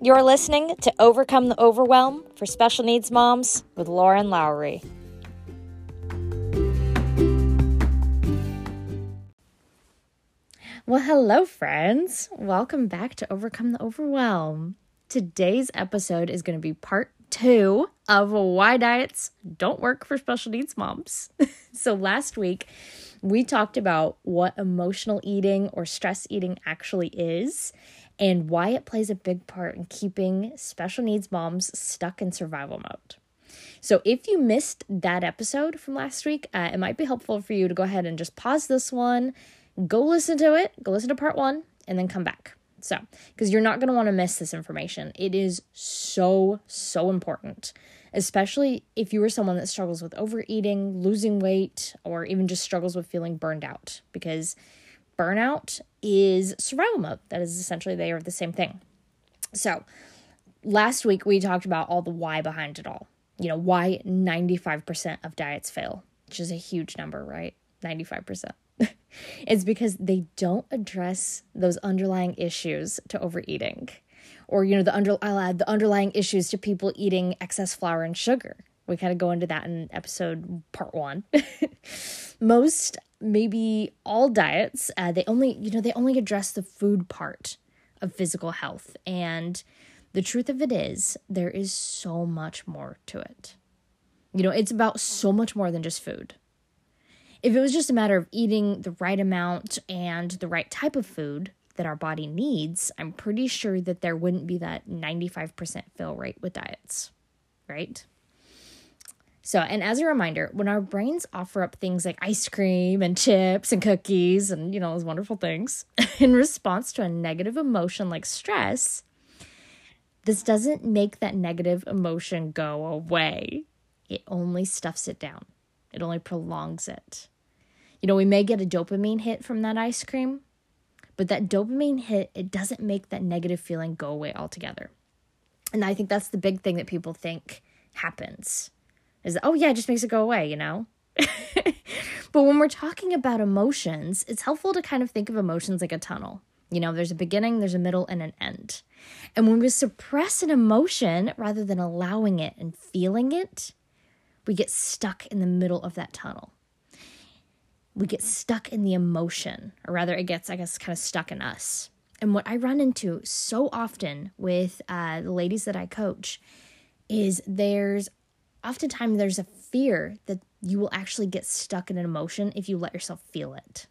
You're listening to Overcome the Overwhelm for Special Needs Moms with Lauren Lowry. Well, hello, friends. Welcome back to Overcome the Overwhelm. Today's episode is going to be part two of why diets don't work for special needs moms. so, last week we talked about what emotional eating or stress eating actually is and why it plays a big part in keeping special needs moms stuck in survival mode. So, if you missed that episode from last week, uh, it might be helpful for you to go ahead and just pause this one, go listen to it, go listen to part one, and then come back. So, because you're not going to want to miss this information. It is so, so important, especially if you are someone that struggles with overeating, losing weight, or even just struggles with feeling burned out, because burnout is survival mode. That is essentially, they are the same thing. So, last week we talked about all the why behind it all. You know, why 95% of diets fail, which is a huge number, right? 95%. it's because they don't address those underlying issues to overeating or you know the under I'll add the underlying issues to people eating excess flour and sugar we kind of go into that in episode part one most maybe all diets uh, they only you know they only address the food part of physical health. And the truth of it is there is so much more to it. You know it's about so much more than just food. If it was just a matter of eating the right amount and the right type of food that our body needs, I'm pretty sure that there wouldn't be that 95% fill rate with diets, right? So, and as a reminder, when our brains offer up things like ice cream and chips and cookies and, you know, those wonderful things in response to a negative emotion like stress, this doesn't make that negative emotion go away. It only stuffs it down. It only prolongs it. You know, we may get a dopamine hit from that ice cream, but that dopamine hit, it doesn't make that negative feeling go away altogether. And I think that's the big thing that people think happens is that, oh, yeah, it just makes it go away, you know? but when we're talking about emotions, it's helpful to kind of think of emotions like a tunnel. You know, there's a beginning, there's a middle, and an end. And when we suppress an emotion rather than allowing it and feeling it, we get stuck in the middle of that tunnel. We get stuck in the emotion, or rather, it gets, I guess, kind of stuck in us. And what I run into so often with uh, the ladies that I coach is there's oftentimes there's a fear that you will actually get stuck in an emotion if you let yourself feel it.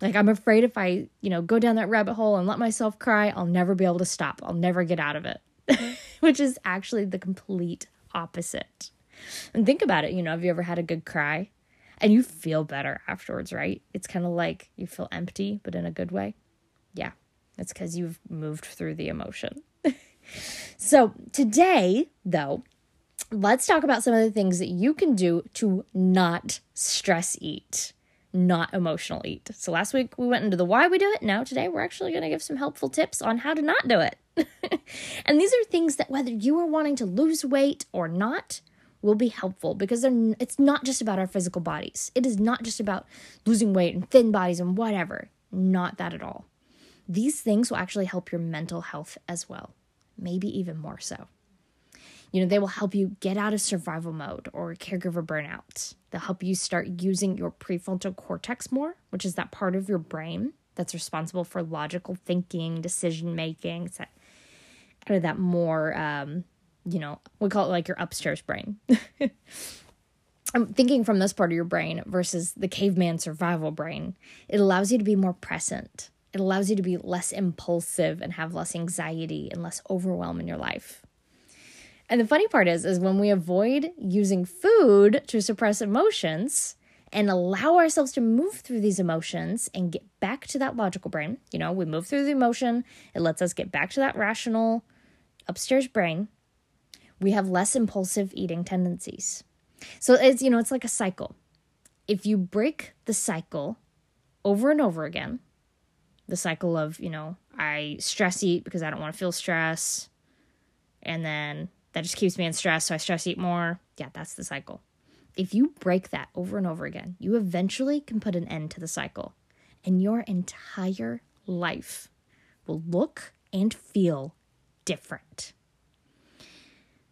Like I'm afraid if I, you know, go down that rabbit hole and let myself cry, I'll never be able to stop. I'll never get out of it. Which is actually the complete opposite. And think about it, you know, have you ever had a good cry? And you feel better afterwards, right? It's kind of like you feel empty, but in a good way. Yeah, it's because you've moved through the emotion. so, today, though, let's talk about some of the things that you can do to not stress eat, not emotional eat. So, last week we went into the why we do it. Now, today, we're actually going to give some helpful tips on how to not do it. and these are things that whether you are wanting to lose weight or not, will be helpful because they're, it's not just about our physical bodies. It is not just about losing weight and thin bodies and whatever. Not that at all. These things will actually help your mental health as well, maybe even more so. You know, they will help you get out of survival mode or caregiver burnout. They'll help you start using your prefrontal cortex more, which is that part of your brain that's responsible for logical thinking, decision making. Kind of that more um, you know, we call it like your upstairs brain. I'm thinking from this part of your brain versus the caveman survival brain. It allows you to be more present. It allows you to be less impulsive and have less anxiety and less overwhelm in your life. And the funny part is is when we avoid using food to suppress emotions and allow ourselves to move through these emotions and get back to that logical brain, you know, we move through the emotion, it lets us get back to that rational upstairs brain we have less impulsive eating tendencies. So it's, you know, it's like a cycle. If you break the cycle over and over again, the cycle of, you know, I stress eat because I don't want to feel stress, and then that just keeps me in stress, so I stress eat more. Yeah, that's the cycle. If you break that over and over again, you eventually can put an end to the cycle, and your entire life will look and feel different.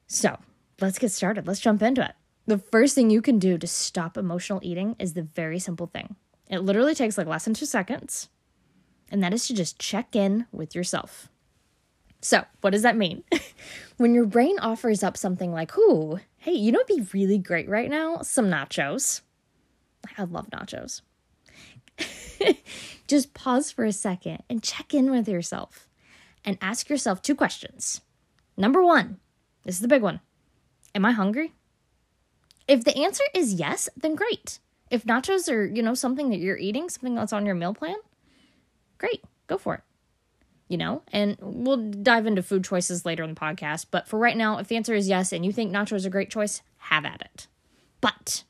So let's get started. Let's jump into it. The first thing you can do to stop emotional eating is the very simple thing. It literally takes like less than two seconds, and that is to just check in with yourself. So, what does that mean? when your brain offers up something like, ooh, hey, you know what'd be really great right now? Some nachos. I love nachos. just pause for a second and check in with yourself and ask yourself two questions. Number one, this is the big one Am I hungry? If the answer is yes, then great. If nachos are, you know, something that you're eating, something that's on your meal plan, great, go for it. You know, and we'll dive into food choices later in the podcast. But for right now, if the answer is yes and you think nachos is a great choice, have at it. But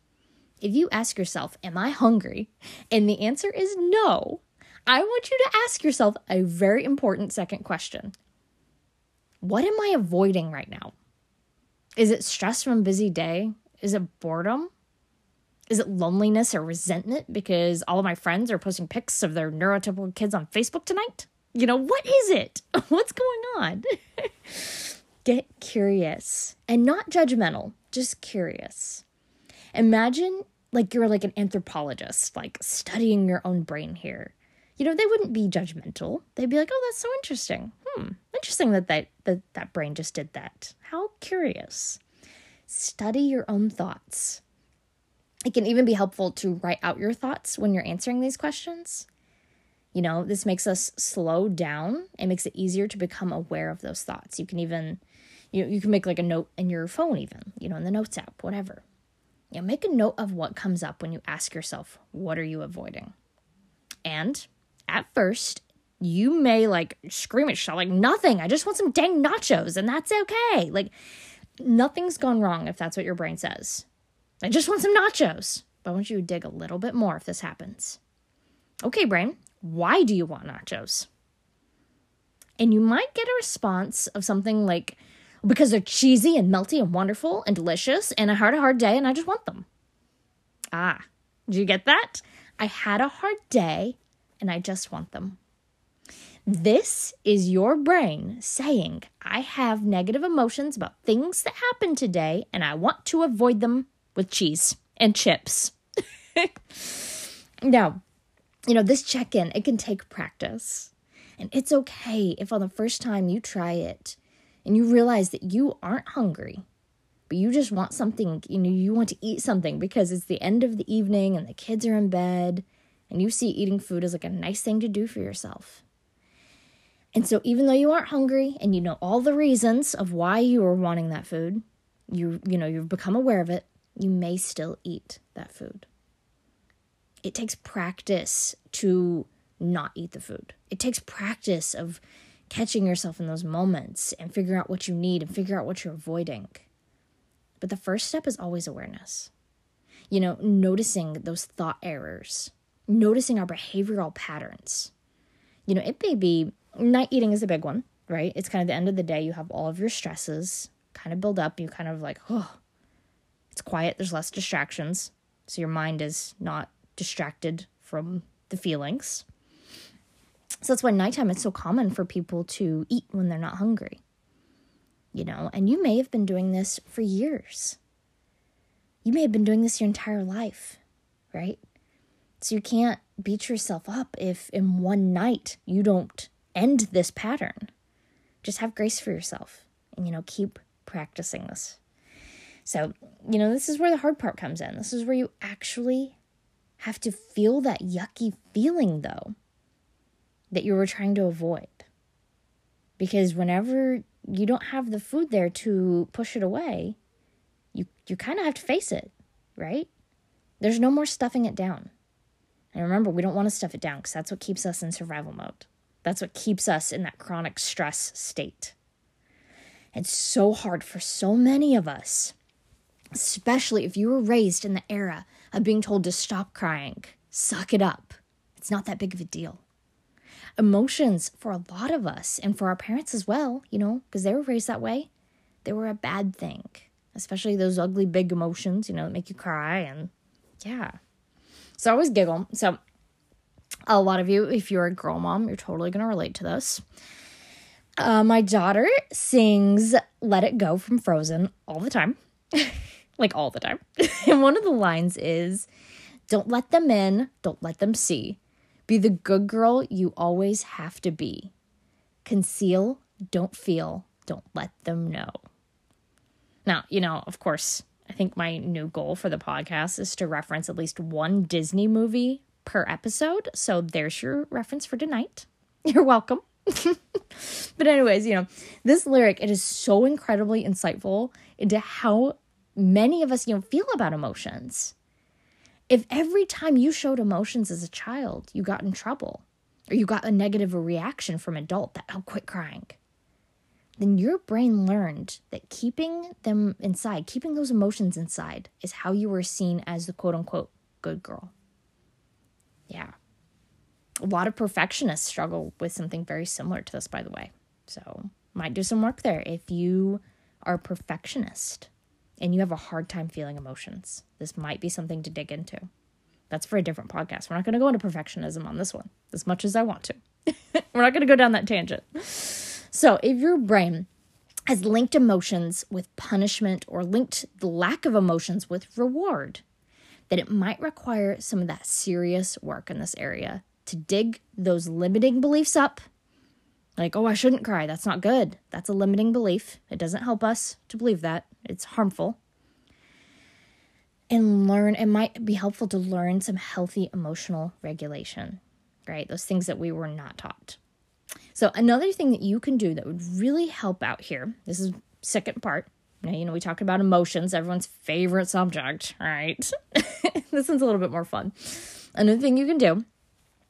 if you ask yourself, Am I hungry? and the answer is no, I want you to ask yourself a very important second question What am I avoiding right now? Is it stress from a busy day? Is it boredom? Is it loneliness or resentment because all of my friends are posting pics of their neurotypical kids on Facebook tonight? You know, what is it? What's going on? Get curious and not judgmental, just curious. Imagine like you're like an anthropologist, like studying your own brain here. You know, they wouldn't be judgmental. They'd be like, "Oh, that's so interesting. Hmm, interesting that that that, that brain just did that. How curious." Study your own thoughts. It can even be helpful to write out your thoughts when you're answering these questions. You know, this makes us slow down. It makes it easier to become aware of those thoughts. You can even, you know, you can make like a note in your phone, even, you know, in the notes app, whatever. You know, make a note of what comes up when you ask yourself, what are you avoiding? And at first, you may like scream at shout like nothing. I just want some dang nachos, and that's okay. Like nothing's gone wrong if that's what your brain says. I just want some nachos. But I want you to dig a little bit more if this happens. Okay, brain, why do you want nachos? And you might get a response of something like, because they're cheesy and melty and wonderful and delicious, and I had a hard day and I just want them. Ah, do you get that? I had a hard day and I just want them. This is your brain saying, I have negative emotions about things that happened today and I want to avoid them with cheese and chips. now, you know, this check in, it can take practice. And it's okay if on the first time you try it and you realize that you aren't hungry, but you just want something, you know, you want to eat something because it's the end of the evening and the kids are in bed and you see eating food as like a nice thing to do for yourself. And so even though you aren't hungry and you know all the reasons of why you are wanting that food, you you know, you've become aware of it, you may still eat that food. It takes practice to not eat the food. It takes practice of catching yourself in those moments and figuring out what you need and figure out what you're avoiding. But the first step is always awareness. You know, noticing those thought errors, noticing our behavioral patterns. You know, it may be night eating is a big one, right? It's kind of the end of the day. You have all of your stresses kind of build up. You kind of like, oh, it's quiet. There's less distractions. So your mind is not distracted from the feelings. So that's why nighttime it's so common for people to eat when they're not hungry. You know, and you may have been doing this for years. You may have been doing this your entire life, right? So you can't beat yourself up if in one night you don't end this pattern. Just have grace for yourself and, you know, keep practicing this. So, you know, this is where the hard part comes in. This is where you actually have to feel that yucky feeling, though, that you were trying to avoid. Because whenever you don't have the food there to push it away, you, you kind of have to face it, right? There's no more stuffing it down. And remember, we don't want to stuff it down because that's what keeps us in survival mode. That's what keeps us in that chronic stress state. It's so hard for so many of us, especially if you were raised in the era of being told to stop crying, suck it up. It's not that big of a deal. Emotions, for a lot of us, and for our parents as well, you know, because they were raised that way, they were a bad thing, especially those ugly big emotions, you know, that make you cry. And yeah. So I always giggle. So a lot of you, if you're a girl mom, you're totally going to relate to this. Uh, my daughter sings Let It Go from Frozen all the time. like all the time. and one of the lines is Don't let them in, don't let them see. Be the good girl you always have to be. Conceal, don't feel, don't let them know. Now, you know, of course, I think my new goal for the podcast is to reference at least one Disney movie per episode. So there's your reference for tonight. You're welcome. but anyways, you know, this lyric it is so incredibly insightful into how many of us, you know, feel about emotions. If every time you showed emotions as a child, you got in trouble or you got a negative reaction from adult that oh quit crying, then your brain learned that keeping them inside, keeping those emotions inside, is how you were seen as the quote unquote good girl. Yeah. A lot of perfectionists struggle with something very similar to this, by the way. So, might do some work there if you are a perfectionist and you have a hard time feeling emotions. This might be something to dig into. That's for a different podcast. We're not going to go into perfectionism on this one as much as I want to. We're not going to go down that tangent. So, if your brain has linked emotions with punishment or linked the lack of emotions with reward, then it might require some of that serious work in this area to dig those limiting beliefs up. Like, oh, I shouldn't cry. That's not good. That's a limiting belief. It doesn't help us to believe that, it's harmful. And learn, it might be helpful to learn some healthy emotional regulation, right? Those things that we were not taught. So another thing that you can do that would really help out here, this is second part. Now, you know, we talked about emotions, everyone's favorite subject, right? this one's a little bit more fun. Another thing you can do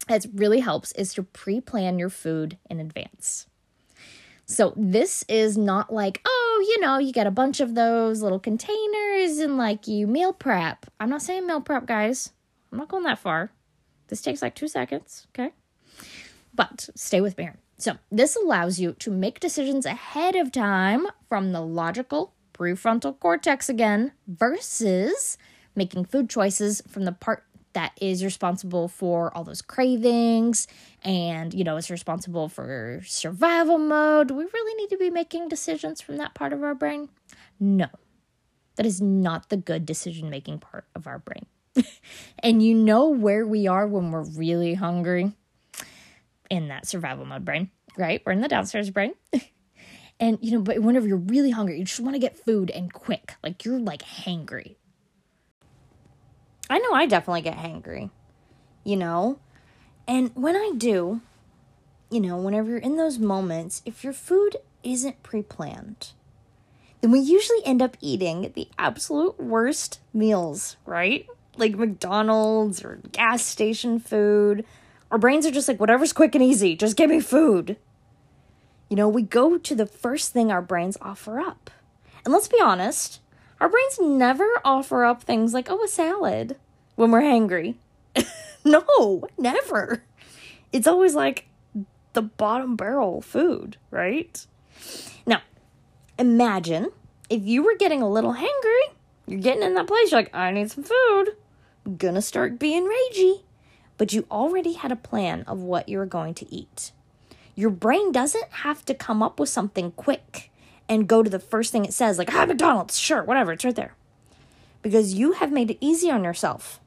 that really helps is to pre-plan your food in advance. So this is not like, oh, you know, you get a bunch of those little containers and like you meal prep. I'm not saying meal prep, guys. I'm not going that far. This takes like two seconds, okay? But stay with me here. So, this allows you to make decisions ahead of time from the logical prefrontal cortex again versus making food choices from the part that is responsible for all those cravings and you know is responsible for survival mode do we really need to be making decisions from that part of our brain no that is not the good decision making part of our brain and you know where we are when we're really hungry in that survival mode brain, right? We're in the downstairs brain. and, you know, but whenever you're really hungry, you just want to get food and quick. Like you're like hangry. I know I definitely get hangry, you know? And when I do, you know, whenever you're in those moments, if your food isn't pre planned, then we usually end up eating the absolute worst meals, right? Like McDonald's or gas station food, our brains are just like, whatever's quick and easy, just give me food. You know, we go to the first thing our brains offer up. And let's be honest, our brains never offer up things like, oh, a salad when we're hangry. no, never. It's always like the bottom barrel food, right? Now, imagine if you were getting a little hangry, you're getting in that place, you're like, I need some food. I'm gonna start being ragey but you already had a plan of what you were going to eat. Your brain doesn't have to come up with something quick and go to the first thing it says, like, ah, McDonald's, sure, whatever, it's right there. Because you have made it easy on yourself.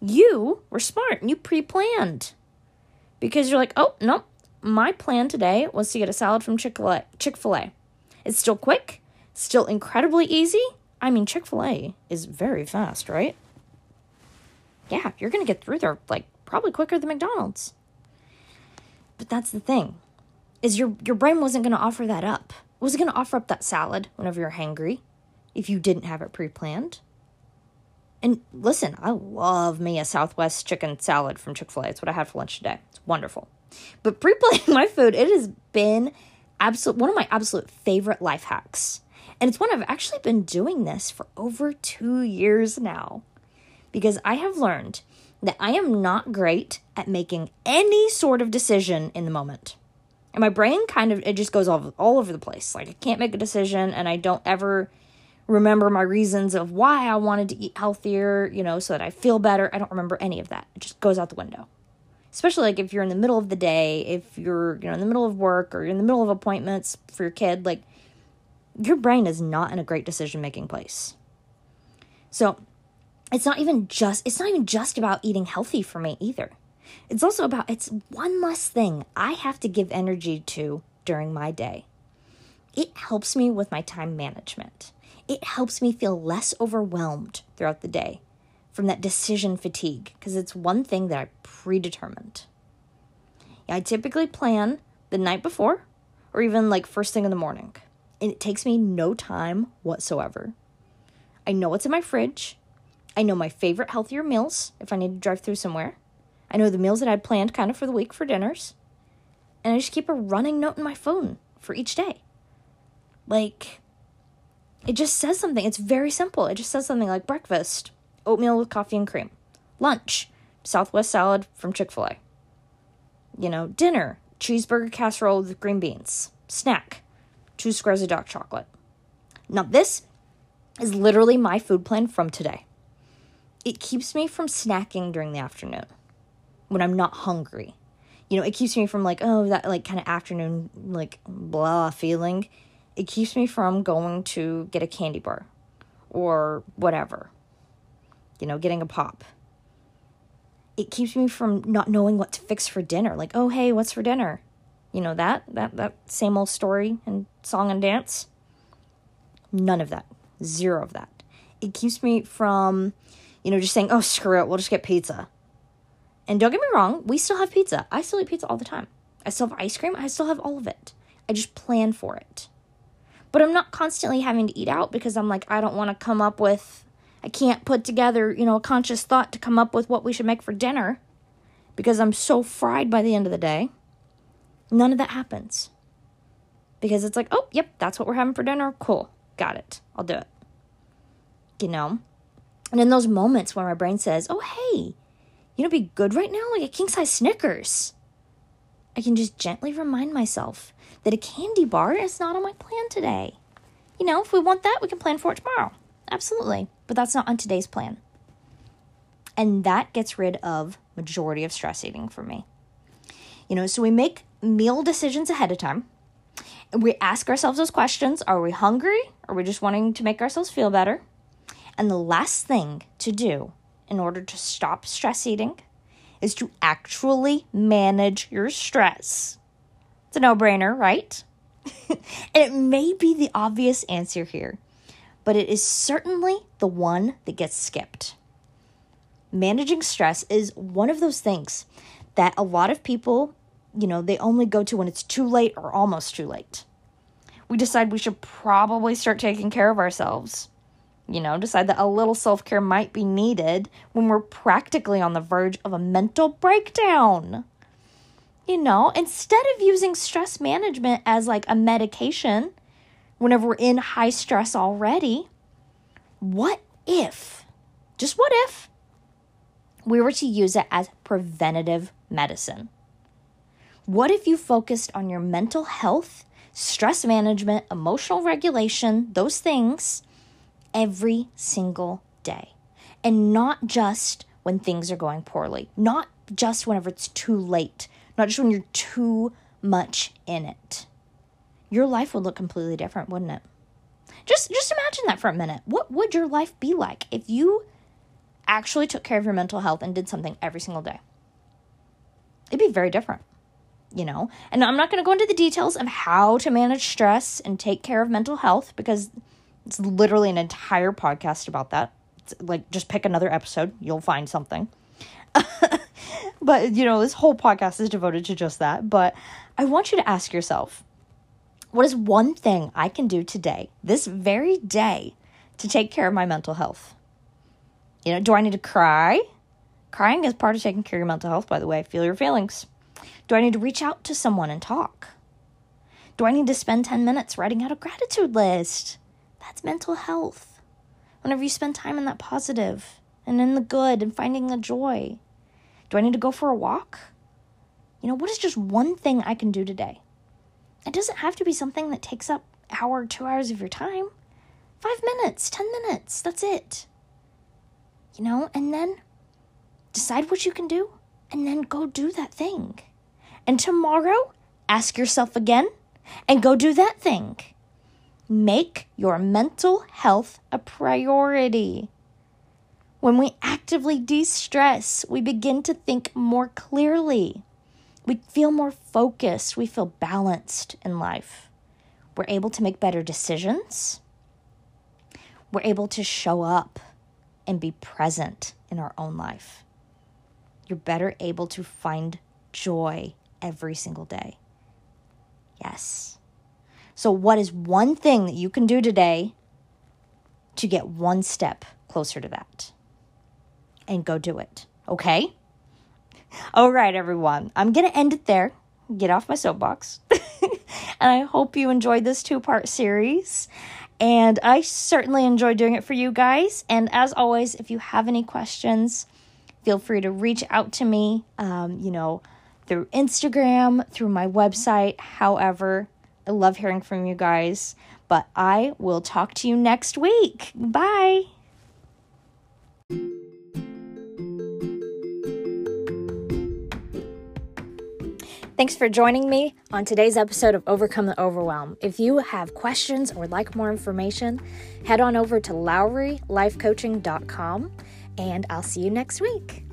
You were smart and you pre planned. Because you're like, oh, no, my plan today was to get a salad from Chick fil A. It's still quick, still incredibly easy. I mean, Chick fil A is very fast, right? Yeah, you're going to get through there like probably quicker than McDonald's. But that's the thing. Is your your brain wasn't going to offer that up. It wasn't going to offer up that salad whenever you're hangry if you didn't have it pre-planned. And listen, I love me a Southwest chicken salad from Chick-fil-A. It's what I had for lunch today. It's wonderful. But pre-planning my food, it has been absolute one of my absolute favorite life hacks. And it's one I've actually been doing this for over 2 years now. Because I have learned that I am not great at making any sort of decision in the moment. And my brain kind of it just goes all, all over the place. Like I can't make a decision and I don't ever remember my reasons of why I wanted to eat healthier, you know, so that I feel better. I don't remember any of that. It just goes out the window. especially like if you're in the middle of the day, if you're, you know, in the middle of work or you're in the middle of appointments for your kid, like your brain is not in a great decision making place. So, it's not even just it's not even just about eating healthy for me either. It's also about it's one less thing I have to give energy to during my day. It helps me with my time management. It helps me feel less overwhelmed throughout the day from that decision fatigue because it's one thing that I predetermined. I typically plan the night before or even like first thing in the morning. And it takes me no time whatsoever. I know what's in my fridge. I know my favorite healthier meals if I need to drive through somewhere. I know the meals that I'd planned kind of for the week for dinners. And I just keep a running note in my phone for each day. Like, it just says something. It's very simple. It just says something like breakfast, oatmeal with coffee and cream. Lunch, Southwest salad from Chick fil A. You know, dinner, cheeseburger casserole with green beans. Snack, two squares of dark chocolate. Now, this is literally my food plan from today. It keeps me from snacking during the afternoon when I'm not hungry. You know, it keeps me from like, oh, that like kind of afternoon, like blah feeling. It keeps me from going to get a candy bar or whatever. You know, getting a pop. It keeps me from not knowing what to fix for dinner. Like, oh, hey, what's for dinner? You know that that that same old story and song and dance. None of that. Zero of that. It keeps me from, you know, just saying, oh, screw it, we'll just get pizza. And don't get me wrong, we still have pizza. I still eat pizza all the time. I still have ice cream. I still have all of it. I just plan for it. But I'm not constantly having to eat out because I'm like, I don't want to come up with, I can't put together, you know, a conscious thought to come up with what we should make for dinner because I'm so fried by the end of the day. None of that happens. Because it's like, oh, yep, that's what we're having for dinner. Cool. Got it. I'll do it. You know? And in those moments where my brain says, oh, hey, you know, be good right now? Like a king size Snickers. I can just gently remind myself that a candy bar is not on my plan today. You know, if we want that, we can plan for it tomorrow. Absolutely. But that's not on today's plan. And that gets rid of majority of stress eating for me. You know, so we make meal decisions ahead of time. And we ask ourselves those questions Are we hungry? Are we just wanting to make ourselves feel better? And the last thing to do in order to stop stress eating is to actually manage your stress. It's a no brainer, right? and it may be the obvious answer here, but it is certainly the one that gets skipped. Managing stress is one of those things that a lot of people, you know, they only go to when it's too late or almost too late. We decide we should probably start taking care of ourselves you know, decide that a little self care might be needed when we're practically on the verge of a mental breakdown. You know, instead of using stress management as like a medication whenever we're in high stress already, what if, just what if, we were to use it as preventative medicine? What if you focused on your mental health, stress management, emotional regulation, those things? Every single day. And not just when things are going poorly, not just whenever it's too late, not just when you're too much in it. Your life would look completely different, wouldn't it? Just just imagine that for a minute. What would your life be like if you actually took care of your mental health and did something every single day? It'd be very different, you know? And I'm not going to go into the details of how to manage stress and take care of mental health because it's literally an entire podcast about that. It's like just pick another episode, you'll find something. but you know, this whole podcast is devoted to just that. But I want you to ask yourself, what is one thing I can do today, this very day, to take care of my mental health? You know, do I need to cry? Crying is part of taking care of your mental health, by the way. Feel your feelings. Do I need to reach out to someone and talk? Do I need to spend 10 minutes writing out a gratitude list? That's mental health. Whenever you spend time in that positive and in the good and finding the joy. Do I need to go for a walk? You know, what is just one thing I can do today? It doesn't have to be something that takes up hour, two hours of your time. Five minutes, ten minutes, that's it. You know, and then decide what you can do and then go do that thing. And tomorrow, ask yourself again and go do that thing. Make your mental health a priority. When we actively de stress, we begin to think more clearly. We feel more focused. We feel balanced in life. We're able to make better decisions. We're able to show up and be present in our own life. You're better able to find joy every single day. Yes. So, what is one thing that you can do today to get one step closer to that? And go do it, okay? All right, everyone. I'm going to end it there. Get off my soapbox. and I hope you enjoyed this two part series. And I certainly enjoy doing it for you guys. And as always, if you have any questions, feel free to reach out to me, um, you know, through Instagram, through my website. However, I love hearing from you guys. But I will talk to you next week. Bye. Thanks for joining me on today's episode of Overcome the Overwhelm. If you have questions or would like more information, head on over to LowryLifeCoaching.com and I'll see you next week.